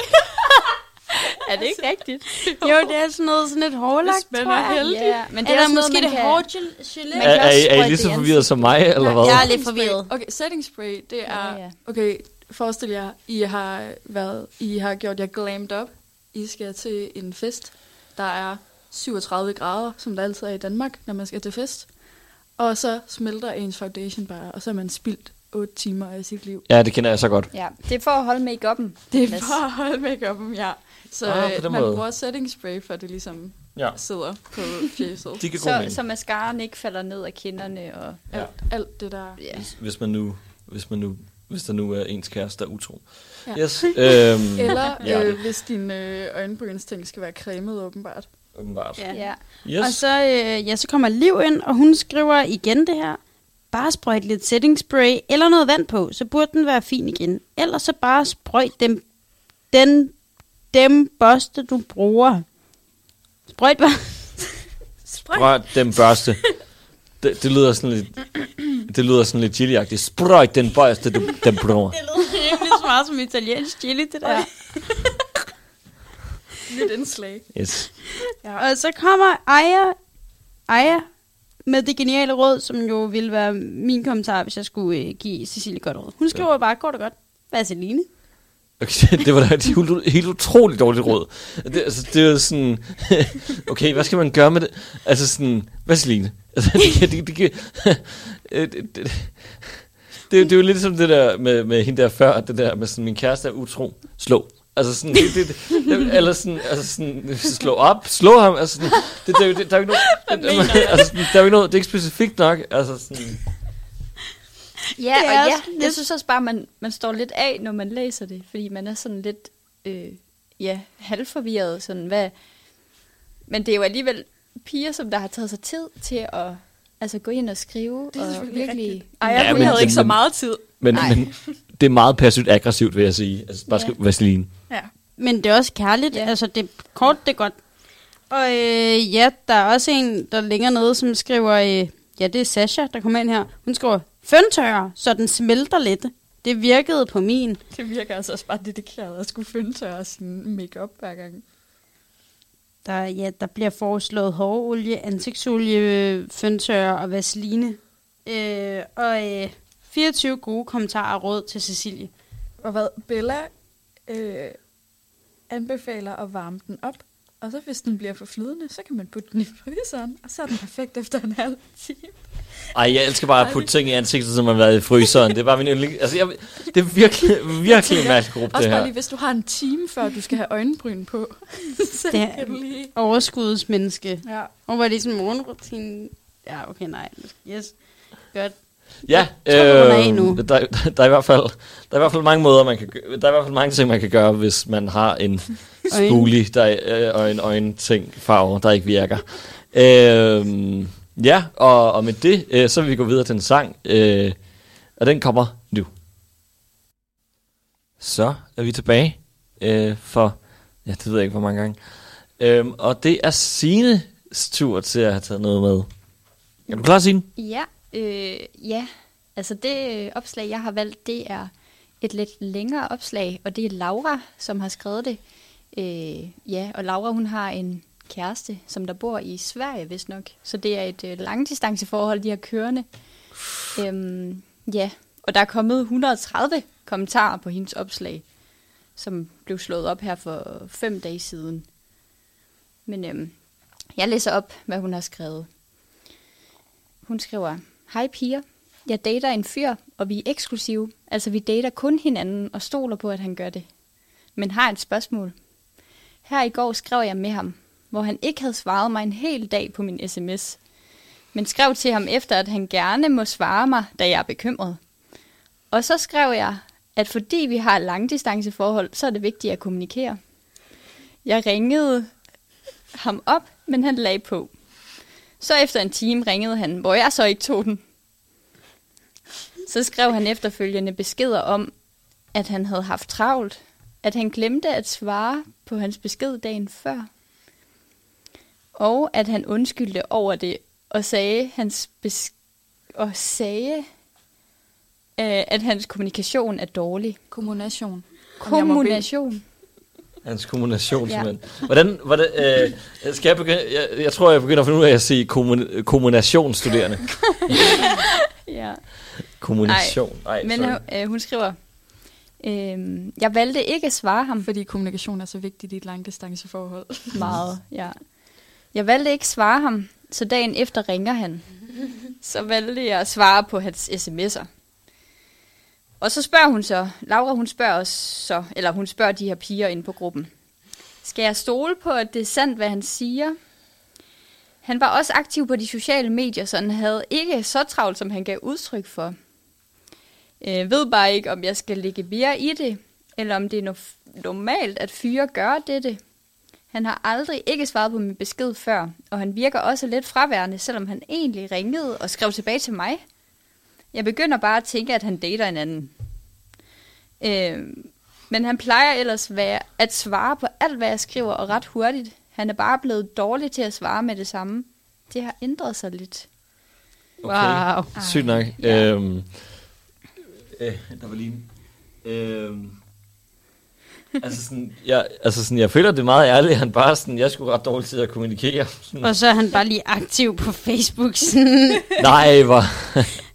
er det ikke rigtigt?
Jo, det er sådan noget, sådan et hårlagt, tror
er
jeg.
heldig.
Ja, men det er også
måske
noget,
det hårgelé.
Man
er, er, I, er I lige så forvirret som mig, eller hvad?
Jeg er lidt forvirret.
Okay, setting spray, det er... Okay, forestil jer, I har, været, I har gjort jer glammed op. I skal til en fest, der er 37 grader, som der altid er i Danmark, når man skal til fest. Og så smelter ens foundation bare, og så er man spildt 8 timer af sit liv.
Ja, det kender jeg så godt.
Ja, det er for at holde make-up'en.
Det er for at holde make ja. Så
Ah, den
man
måde.
bruger setting spray, for at det ligesom
Ja.
sidder på fjeset.
Det kan
Så, så mascaraen ikke falder ned af kinderne. Og,
Ja.
Alt, alt det der.
ja.
Hvis, hvis man nu... Hvis man nu hvis der nu er ens kæreste, der er utro.
Ja.
Yes. Øhm,
Eller
Ja.
øh, hvis din øh, øjenbrynsting skal være cremet, åbenbart.
åbenbart.
Ja.
ja.
Yes.
Og så, øh, ja, så kommer Liv ind, og hun skriver igen det her. Bare sprøjt lidt setting spray eller noget vand på, så burde den være fin igen. Ellers så bare sprøjt dem, den, dem børste, du bruger. Sprøjt bare.
Sprøjt den børste. Det, det lyder sådan lidt... Det lyder sådan lidt chili Sprøjt den børste, du, den bruger.
Det lyder rimelig smart som italiensk chili, det der.
Ja. Lidt indslag.
Yes.
Ja. Og så kommer Aya, Aya med det geniale råd, som jo ville være min kommentar, hvis jeg skulle øh, give Cecilie godt råd. Hun skriver bare, går det godt. Vaseline.
Okay, det var da et helt, helt utroligt dårligt råd. Det, altså, det er jo sådan... Okay, hvad skal man gøre med det? Altså sådan... Vaseline. Altså, det, kan- det, det, det, det, det, det, det, det er jo lidt som det der med, med hende der før, det der med sådan, min kæreste er utro. Slå. Altså sådan, det, det, det, eller sådan, altså sådan, slå op, slå ham, altså sådan, det, det, er det, der er jo ikke noget, det, altså sådan, der er jo ikke noget, det er ikke specifikt nok, altså sådan,
Ja,
Det
og
er
ja,
lidt-
jeg synes også bare, man, man står lidt af, når man læser det, fordi man er sådan lidt, øh, ja, halvforvirret, sådan hvad, men det er jo alligevel piger, som der har taget sig tid til at altså, gå ind og skrive,
Det er
og virkelig...
Ej,
Ja,
jeg
men-
havde ikke så
men-
meget tid.
men,
Nej.
men det er meget passivt aggressivt, vil jeg sige, altså bare
Ja.
Vaseline.
Ja.
Men det er også kærligt.
Ja.
Altså, det er kort, det er godt. Og øh, ja, der er også en, der ligger nede, som skriver... Øh, ja, det er Sasha, der kommer ind her. Hun skriver, føntørrer, så den smelter lidt. Det virkede på min.
Det virker altså også bare dedikeret at skulle fyndtørre sin makeup hver gang.
Der, ja, der bliver foreslået hårolie, ansigtsolie, føntørrer og vaseline. Øh, og øh, 24 gode kommentarer og råd til Cecilie.
Og hvad Bella øh, anbefaler at varme den op. Og så hvis den bliver for flydende, så kan man putte den i fryseren, og så er den perfekt efter en halv time.
Ej, jeg elsker bare at putte ting i ansigtet, som har været i fryseren. Det er bare min yndling. Altså, jeg, det er virkelig, virkelig en mærkelig gruppe,
Også
det her.
lige, hvis du har en time, før du skal have øjenbryn på. så
Det er-
kan du lige...
Overskudsmenneske.
Ja.
Og var det sådan en morgenrutine? Ja, okay, nej. Yes. Godt.
Ja,
af nu.
der, der, der, er i hvert fald, der er i hvert fald mange måder, man kan Der er i hvert fald mange ting, man kan gøre, hvis man har en spoolie der, øh, og en øjenting farve, der ikke virker. Øhm, ja, og, og med det, øh, så vil vi gå videre til en sang, øh, og den kommer nu. Så er vi tilbage øh, for, ja, det ved jeg ikke, hvor mange gange. Øhm, og det er Sines tur til at have taget noget med. Er du klar, Signe?
Ja, øh, ja. Altså det øh, opslag, jeg har valgt, det er et lidt længere opslag, og det er Laura, som har skrevet det. Øh, ja, og Laura, hun har en kæreste, som der bor i Sverige, hvis nok. Så det er et øh, langdistanceforhold, de har kørende. Øhm, ja, og der er kommet 130 kommentarer på hendes opslag, som blev slået op her for fem dage siden. Men øhm, jeg læser op, hvad hun har skrevet. Hun skriver, Hej piger, jeg dater en fyr, og vi er eksklusive. Altså vi dater kun hinanden og stoler på, at han gør det. Men har et spørgsmål. Her i går skrev jeg med ham, hvor han ikke havde svaret mig en hel dag på min sms. Men skrev til ham efter, at han gerne må svare mig, da jeg er bekymret. Og så skrev jeg, at fordi vi har et langdistanceforhold, så er det vigtigt at kommunikere. Jeg ringede ham op, men han lagde på. Så efter en time ringede han, hvor jeg så ikke tog den. Så skrev han efterfølgende beskeder om, at han havde haft travlt, at han glemte at svare på hans besked dagen før, og at han undskyldte over det og sagde hans bes- og sagde, øh, at hans kommunikation er dårlig.
Kommunikation.
Kommunikation.
Hans kommunikation,
Ja.
Hvordan, hvordan øh, skal jeg begynde? Jeg, jeg tror, jeg begynder at finde ud af at sige kommun, kommunikationsstuderende.
Ja.
Kommunikation. Nej,
Men øh, hun skriver, øh, jeg valgte ikke at svare ham
Fordi kommunikation er så vigtigt i et langdistanceforhold.
meget. Ja. Jeg valgte ikke svare ham, så dagen efter ringer han. Så valgte jeg at svare på hans sms'er. Og så spørger hun så, Laura hun spørger os så, eller hun spørger de her piger inde på gruppen. Skal jeg stole på, at det er sandt, hvad han siger? Han var også aktiv på de sociale medier, så han havde ikke så travlt, som han gav udtryk for. Jeg ved bare ikke, om jeg skal lægge mere i det, eller om det er no- normalt, at fyre gør dette. Han har aldrig ikke svaret på min besked før, og han virker også lidt fraværende, selvom han egentlig ringede og skrev tilbage til mig. Jeg begynder bare at tænke, at han dater en anden. Øh, men han plejer ellers være, at svare på alt, hvad jeg skriver, og ret hurtigt. Han er bare blevet dårlig til at svare med det samme. Det har ændret sig lidt.
Okay.
Wow.
Sygt nok.
Ja.
Øhm, øh, der var lige en. Øhm, altså, sådan, jeg, altså sådan, jeg føler det er meget ærligt, at han bare sådan, jeg skulle ret dårligt til at kommunikere. Sådan,
Og så er han bare lige aktiv på Facebook. Sådan.
nej, hvor...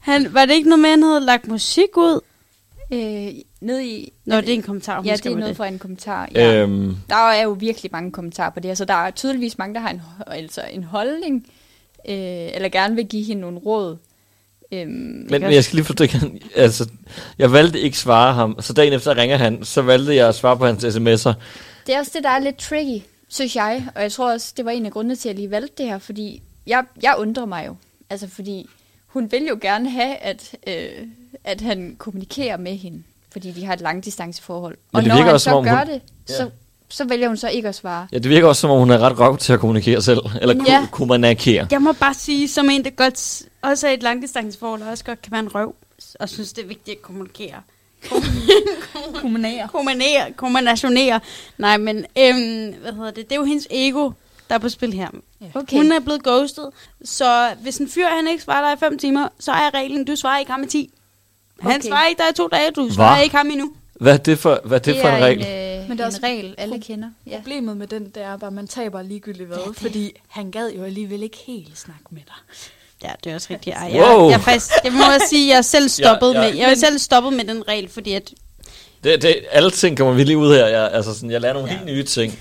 Han, var det ikke noget med, at han havde lagt musik ud?
Øh, ned i...
Nå, det er en kommentar,
Ja, det er noget
det.
fra en kommentar. Ja.
Øhm,
Der er jo virkelig mange kommentarer på det her, så der er tydeligvis mange, der har en, altså en holdning, øh, eller gerne vil give hende nogle råd. Øhm,
men, men jeg skal lige forstå, altså, jeg valgte ikke svare ham, så dagen efter ringer han, så valgte jeg at svare på hans sms'er.
det er også det, der er lidt tricky, synes jeg, og jeg tror også, det var en af grundene til, at jeg lige valgte det her, fordi jeg, jeg undrer mig jo, altså fordi hun vil jo gerne have, at, øh, at han kommunikerer med hende, fordi de har et langdistanceforhold.
Men
og
det
når han
også,
så
om
gør
hun-
det,
Ja.
så, så vælger hun så ikke at svare.
Ja, det virker også, som om hun er ret røv til at kommunikere selv, eller ja.
ja.
kommunikere.
Jeg må bare sige, som en, der godt, også er et langdistanceforhold, og også godt kan være en røv, og synes, det er vigtigt at kommunikere.
Kommunere.
Kommunere, kommunationere. Nej, men øhm, hvad hedder det? Det er jo hendes ego, der er på spil her.
Okay.
Hun er blevet ghostet, så hvis en fyr, han ikke svarer dig i 5 timer, så er reglen, du svarer ikke ham i 10. Han
Okay.
svarer ikke dig i to dage, du svarer ikke ham endnu.
Hvad er det for, hvad er det
det
for en
er
regel?
en, øh,
Men det er
en
også-
regel, alle kender. Ja.
Problemet med den, det er bare, at man taber ligegyldigt hvad,
Ja,
fordi han gad jo alligevel ikke helt snakke med dig.
Ja, det er også rigtigt. Ej, jeg,
Wow.
jeg, jeg, faktisk, jeg må også sige, at jeg er selv stoppet
Ja, ja.
med, jeg er selv stoppet med den regel, fordi at
Det, det, alle ting kommer vi lige ud her. Jeg, altså sådan, jeg lærer nogle ja. helt nye ting.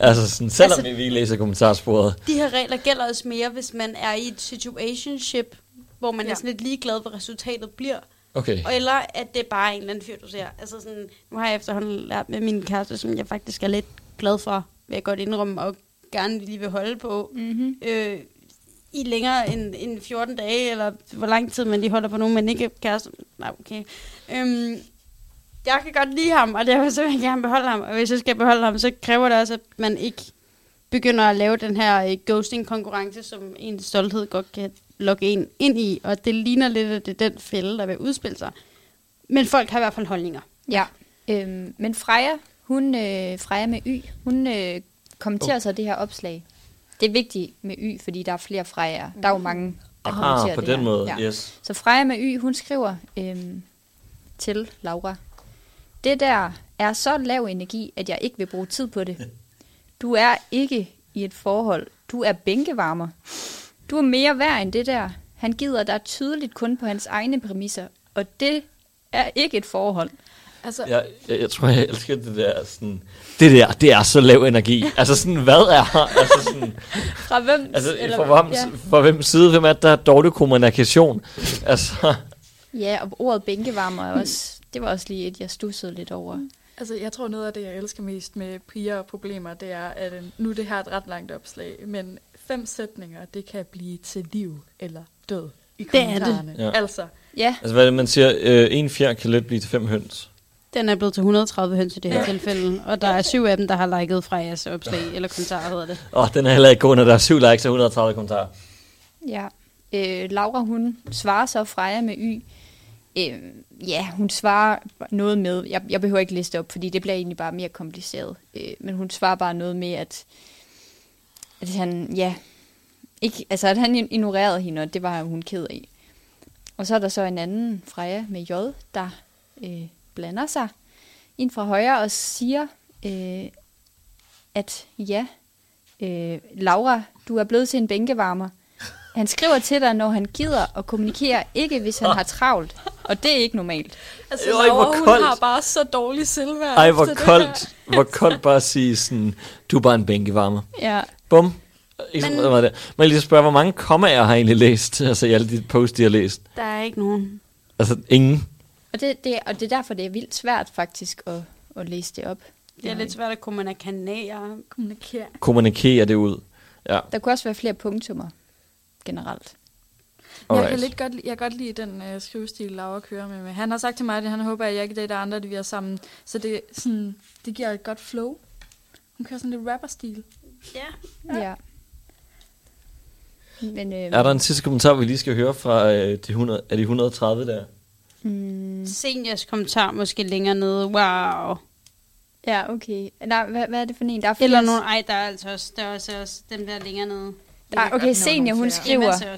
altså sådan, selvom altså, vi læser kommentarsporet.
de her regler gælder også mere, hvis man er i et situationship, hvor man ja.
Ja.
er sådan lidt ligeglad, hvad resultatet bliver.
Okay.
Og eller at det er bare en eller anden fyr, du ser. Altså sådan, nu har jeg efterhånden lært med min kæreste, som jeg faktisk er lidt glad for, vil jeg godt indrømme, og gerne lige vil holde på.
Mm-hmm.
Øh, i længere end, end 14 dage, eller hvor lang tid man lige holder på nogen, men ikke kæreste. Nej, okay. Øhm, jeg kan godt lide ham, og derfor så vil jeg gerne beholde ham. Og hvis jeg skal beholde ham, så kræver det også, at man ikke begynder at lave den her øh, ghosting-konkurrence, som en stolthed godt kan lokke en ind i. Og det ligner lidt, at det er den fælde, der vil udspille sig. Men folk har i hvert fald holdninger.
Ja, øhm, men Freja, hun, øh, Freja med Y, hun øh, kommenterer
Oh.
så det her opslag. Det er vigtigt med Y, fordi der er flere Frejaer. Der er jo mange, der kommenterer
Ah, på
det
den
her.
måde,
Ja.
yes.
Så Freja med Y, hun skriver øhm, til Laura. Det der er så lav energi, at jeg ikke vil bruge tid på det. Du er ikke i et forhold. Du er bænkevarmer. Du er mere værd end det der. Han gider dig tydeligt kun på hans egne præmisser, og det er ikke et forhold.
Altså,
Jeg, jeg, jeg tror, jeg elsker det der sådan... Det der, det er så lav energi. Altså sådan, hvad er... Altså sådan,
Fra hvem?
altså, for, hvem, ja. for hvem side, hvem er der er dårlig kommunikation? Altså,
Ja, og ordet bænkevarmer er også, det var også lige et, jeg stussede lidt over.
Altså, jeg tror noget af det, jeg elsker mest med piger og problemer, det er, at øh, nu er det her et ret langt opslag, men fem sætninger, det kan blive til liv eller død i
Det er det.
kommentarerne.
Ja.
Altså,
Ja,
altså hvad er det, man siger? Øh, en fjer kan let blive til fem høns.
Den er blevet til 130 høns i det her tilfælde, og der er syv af dem, der har liket Frejas opslag, eller kommentarer hedder det.
Åh, oh, den er heller ikke god, når der er syv likes og 130 kommentarer.
ja. Øh, Laura, hun svarer så Freja med Y. Øh, ja, hun svarer noget med, jeg, jeg behøver ikke liste op, fordi det bliver egentlig bare mere kompliceret. Øh, men hun svarer bare noget med, at, at han, ja, ikke, altså at han ignorerede hende, og det var hun ked af. Og så er der så en anden Freja med J, der øh, blander sig ind fra højre og siger, øh, at ja, øh, Laura, du er blevet til en bænkevarmer. Han skriver til dig, når han gider, og kommunikerer ikke, hvis han har travlt. Og det er ikke normalt.
altså
Øj, hvor
Laura, hun
koldt.
har bare så dårlig selvværd.
Ej, hvor koldt, hvor koldt bare at sige sådan, du er bare en bænkevarmer.
Ja.
Bum. Ikke Men... Det? Må jeg lige spørge, hvor mange kommaer har jeg egentlig læst? Altså i alle de posts, de har læst.
Der er ikke nogen.
Altså ingen.
Og det, det, og det er derfor, det er vildt svært faktisk at, at læse det op.
Det er lidt svært at kommunikere.
Kommunikere.
Kommunikere det ud. Ja,
Der kunne også være flere punktummer generelt.
Jeg
alright.
kan, lidt godt, jeg kan godt lide den øh, skrivestil, Laura kører med, med. Han har sagt til mig, at han håber, at jeg ikke dater andre, at vi er sammen. Så det, sådan, det giver et godt flow. Hun kører sådan lidt rapper-stil.
Ja.
Ja. ja. Men, øh,
Er der en sidste kommentar, vi lige skal høre fra øh, de 100, er de 130 der?
mm,
Seniors kommentar måske længere nede. Wow.
ja, okay. Nej, hvad, hvad er det for en? Der er flere-
Eller nogen, ej, der er altså også, der er også, også den der længere nede.
Nej, okay, Senior, hun skriver...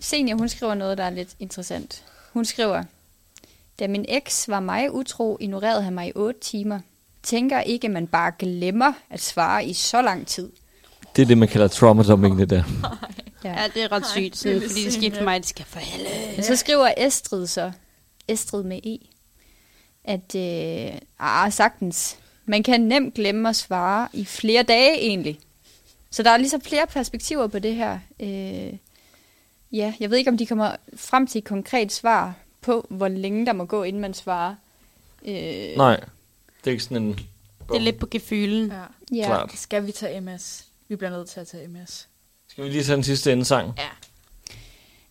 Senior, hun skriver noget, der er lidt interessant. Hun skriver, da min eks var mig utro, ignorerede han mig i 8 timer. Tænker ikke, man bare glemmer at svare i så lang tid.
Det er det, man kalder trauma dumping, det der.
Ja.
Ja, det er ret sygt, sådan, fordi det skete for mig, det skal for.
Men så skriver Estrid så, Estrid med E, at, øh, ah, sagtens, man kan nemt glemme at svare i flere dage egentlig. Så der er ligesom flere perspektiver på det her. Øh, ja, jeg ved ikke, om de kommer frem til et konkret svar på, hvor længe der må gå, inden man svarer. Øh,
Nej, det er ikke sådan en...
Det er lidt på gefylen.
Ja.
ja.
Klart.
Skal vi tage MS? Vi bliver nødt til at tage MS.
Skal vi lige tage den sidste endesang?
Ja.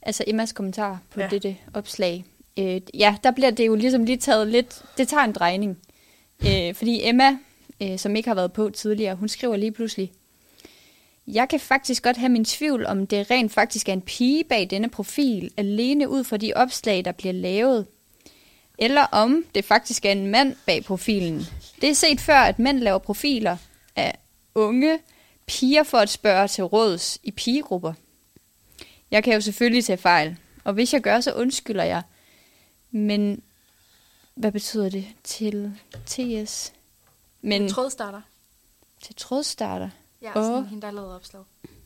Altså Emmas kommentar på
ja.
dette opslag. Øh, ja, der bliver det jo ligesom lige taget lidt... Det tager en drejning. Øh, fordi Emma, øh, som ikke har været på tidligere, hun skriver lige pludselig, Jeg kan faktisk godt have min tvivl, om det rent faktisk er en pige bag denne profil, alene ud fra de opslag, der bliver lavet. Eller om det faktisk er en mand bag profilen. Det er set før, at mænd laver profiler af unge piger for at spørge til råds i pigegrupper. Jeg kan jo selvfølgelig tage fejl, og hvis jeg gør, så undskylder jeg. Men hvad betyder det til TS? Men
Trådstarter.
til trådstarter?
Ja,
Åh.
sådan hende, der lavede opslag.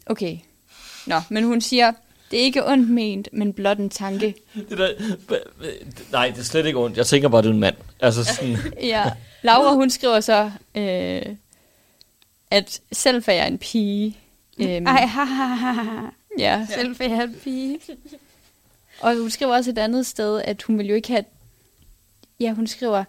Okay. Nå, men hun siger, det er ikke ondt ment, men blot en tanke.
Det der, b- b- nej, det er slet ikke ondt. Jeg tænker bare, du er en mand. Altså sådan,
Ja. Laura, hun skriver så, øh, at selv er jeg en pige. Øhm,
Ej, ha, ha, ha, ha.
ja.
Selv for jeg er en pige.
Og hun skriver også et andet sted, at hun vil jo ikke have... Ja, hun skriver...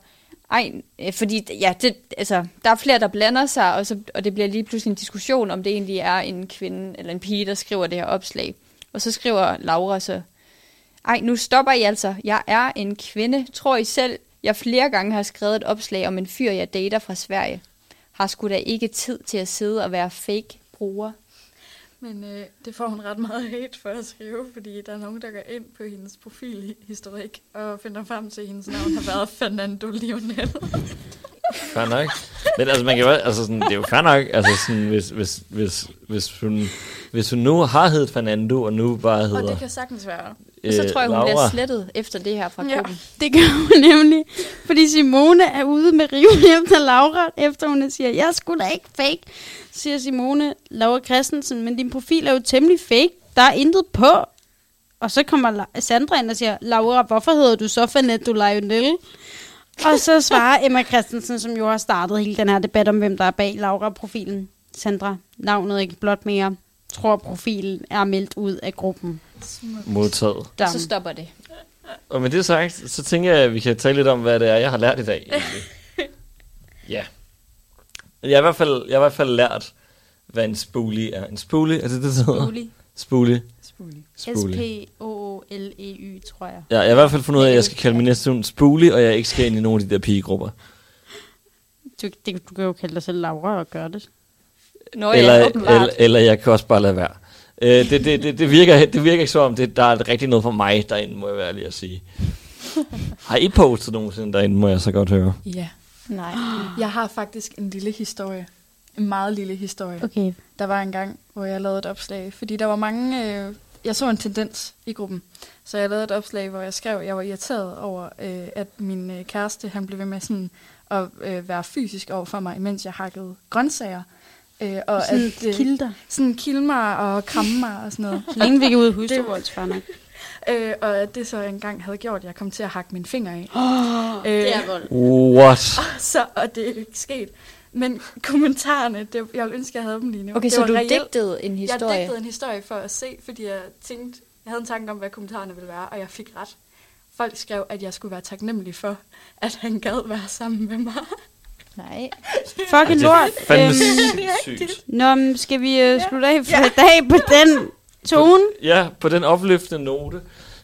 Ej, øh, fordi ja, det, altså, der er flere, der blander sig, og, så, og det bliver lige pludselig en diskussion, om det egentlig er en kvinde eller en pige, der skriver det her opslag. Og så skriver Laura så, ej, nu stopper I altså. Jeg er en kvinde. Tror I selv, jeg flere gange har skrevet et opslag om en fyr, jeg dater fra Sverige. Har sgu da ikke tid til at sidde og være fake bruger.
Men øh, det får hun ret meget hate for at skrive, fordi der er nogen, der går ind på hendes profilhistorik og finder frem til, at hendes navn har været Fernando Lionel.
fair nok. Men altså, man kan jo, altså sådan, det er jo fair nok, altså sådan, hvis, hvis, hvis, hvis, hun, hvis hun nu har heddet Fernando, og nu bare
Og
hedder
det kan sagtens være.
Og så
øh,
tror jeg, hun
Laura.
bliver slettet efter det her fra
Ja.
gruppen.
Det gør hun nemlig. Fordi Simone er ude med riven efter Laura, efter hun siger, jeg skulle da ikke fake. Siger Simone, Laura Christensen, men din profil er jo temmelig fake. Der er intet på. Og så kommer Sandra ind og siger, Laura, hvorfor hedder du så Fanetto Lionel? Og så svarer Emma Christensen, som jo har startet hele den her debat om, hvem der er bag Laura-profilen. Sandra, navnet er ikke blot mere. Tror profilen er meldt ud af gruppen.
modtaget.
Done.
så stopper det.
Og med det sagt, så tænker jeg, at vi kan tale lidt om, hvad det er, jeg har lært i dag. egentlig. ja. Jeg har i hvert fald, jeg har i hvert fald lært, hvad en spoolie er. En spoolie, er det det, det hedder? Spoolie.
Spoolie.
Spoolie.
S-P-O-O-L-E-Y, E tror jeg.
Ja, jeg har i hvert fald fundet ud af, at jeg skal kalde min næste hund spoolie, og jeg ikke skal ind i nogle af de der pigegrupper.
Du, det, du kan jo kalde dig selv Laura og gøre det.
Nå
eller,
ja,
eller, eller jeg kan også bare lade være. Øh, det, det, det, det, virker, det virker ikke som om, det, der er rigtig noget for mig derinde, må jeg være ærlig at sige. Har I postet nogensinde derinde, må jeg så godt høre.
Ja.
Nej.
Jeg har faktisk en lille historie. En meget lille historie.
Okay.
Der var en gang, hvor jeg lavede et opslag, fordi der var mange... Øh, jeg så en tendens i gruppen, så jeg lavede et opslag, hvor jeg skrev, at jeg var irriteret over, øh, at min øh, kæreste han blev ved med sådan at øh, være fysisk over for mig, mens jeg hakkede grøntsager. Øh, og
Sådan
at, øh,
kilder.
sådan kilde mig og kramme mig og sådan noget.
Længe vi kan ud af husdyrvoldsfar nok.
øh, og at det så engang havde gjort, at jeg kom til at hakke min finger af.
Oh,
Øh,
det er vold.
What?
Så, og det er ikke sket. Men kommentarerne, det, jeg ville ønske, jeg havde dem lige nu.
Okay,
det
så
var
du
reelt.
digtede en
Jeg
historie.
digtede en historie for at se, fordi jeg tænkte, jeg havde en tanke om, hvad kommentarerne ville være, og jeg fik ret. Folk skrev, at jeg skulle være taknemmelig for, at han gad være sammen med mig.
Nej.
Fucking lort.
Fandme
Øhm,
sindssygt.
Nå, men skal vi uh, slutte af for i dag på den tone?
Ja, på den opløftende note,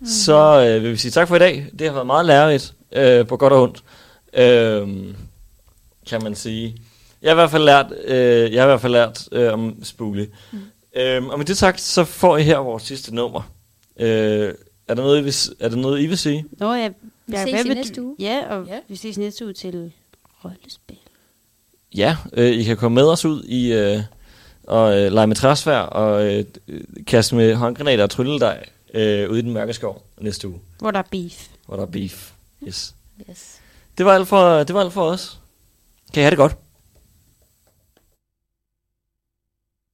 så øh, vil vi sige tak for i dag. Det har været meget lærerigt, øh, på godt og ondt, øh, kan man sige. Jeg har i hvert fald lært, øh, jeg har i hvert fald lært øh, om Spoolie. Mm. Øh, og med det sagt, så får I her vores sidste nummer. Øh, er, der noget, I vil, er der noget, I vil sige?
Nå, ja.
Vi ses i næste
du-
uge.
Ja, og
Ja.
vi ses næste uge til rollespil.
Ja, øh, I kan komme med os ud i øh, og øh, lege med træsvær og øh, kaste med håndgranater og trylledej øh, ude i den mørke skov næste uge,
Hvor der er beef.
hvor der er beef. Yes.
Yes.
Det var alt for, det var alt for os. Kan I have det godt?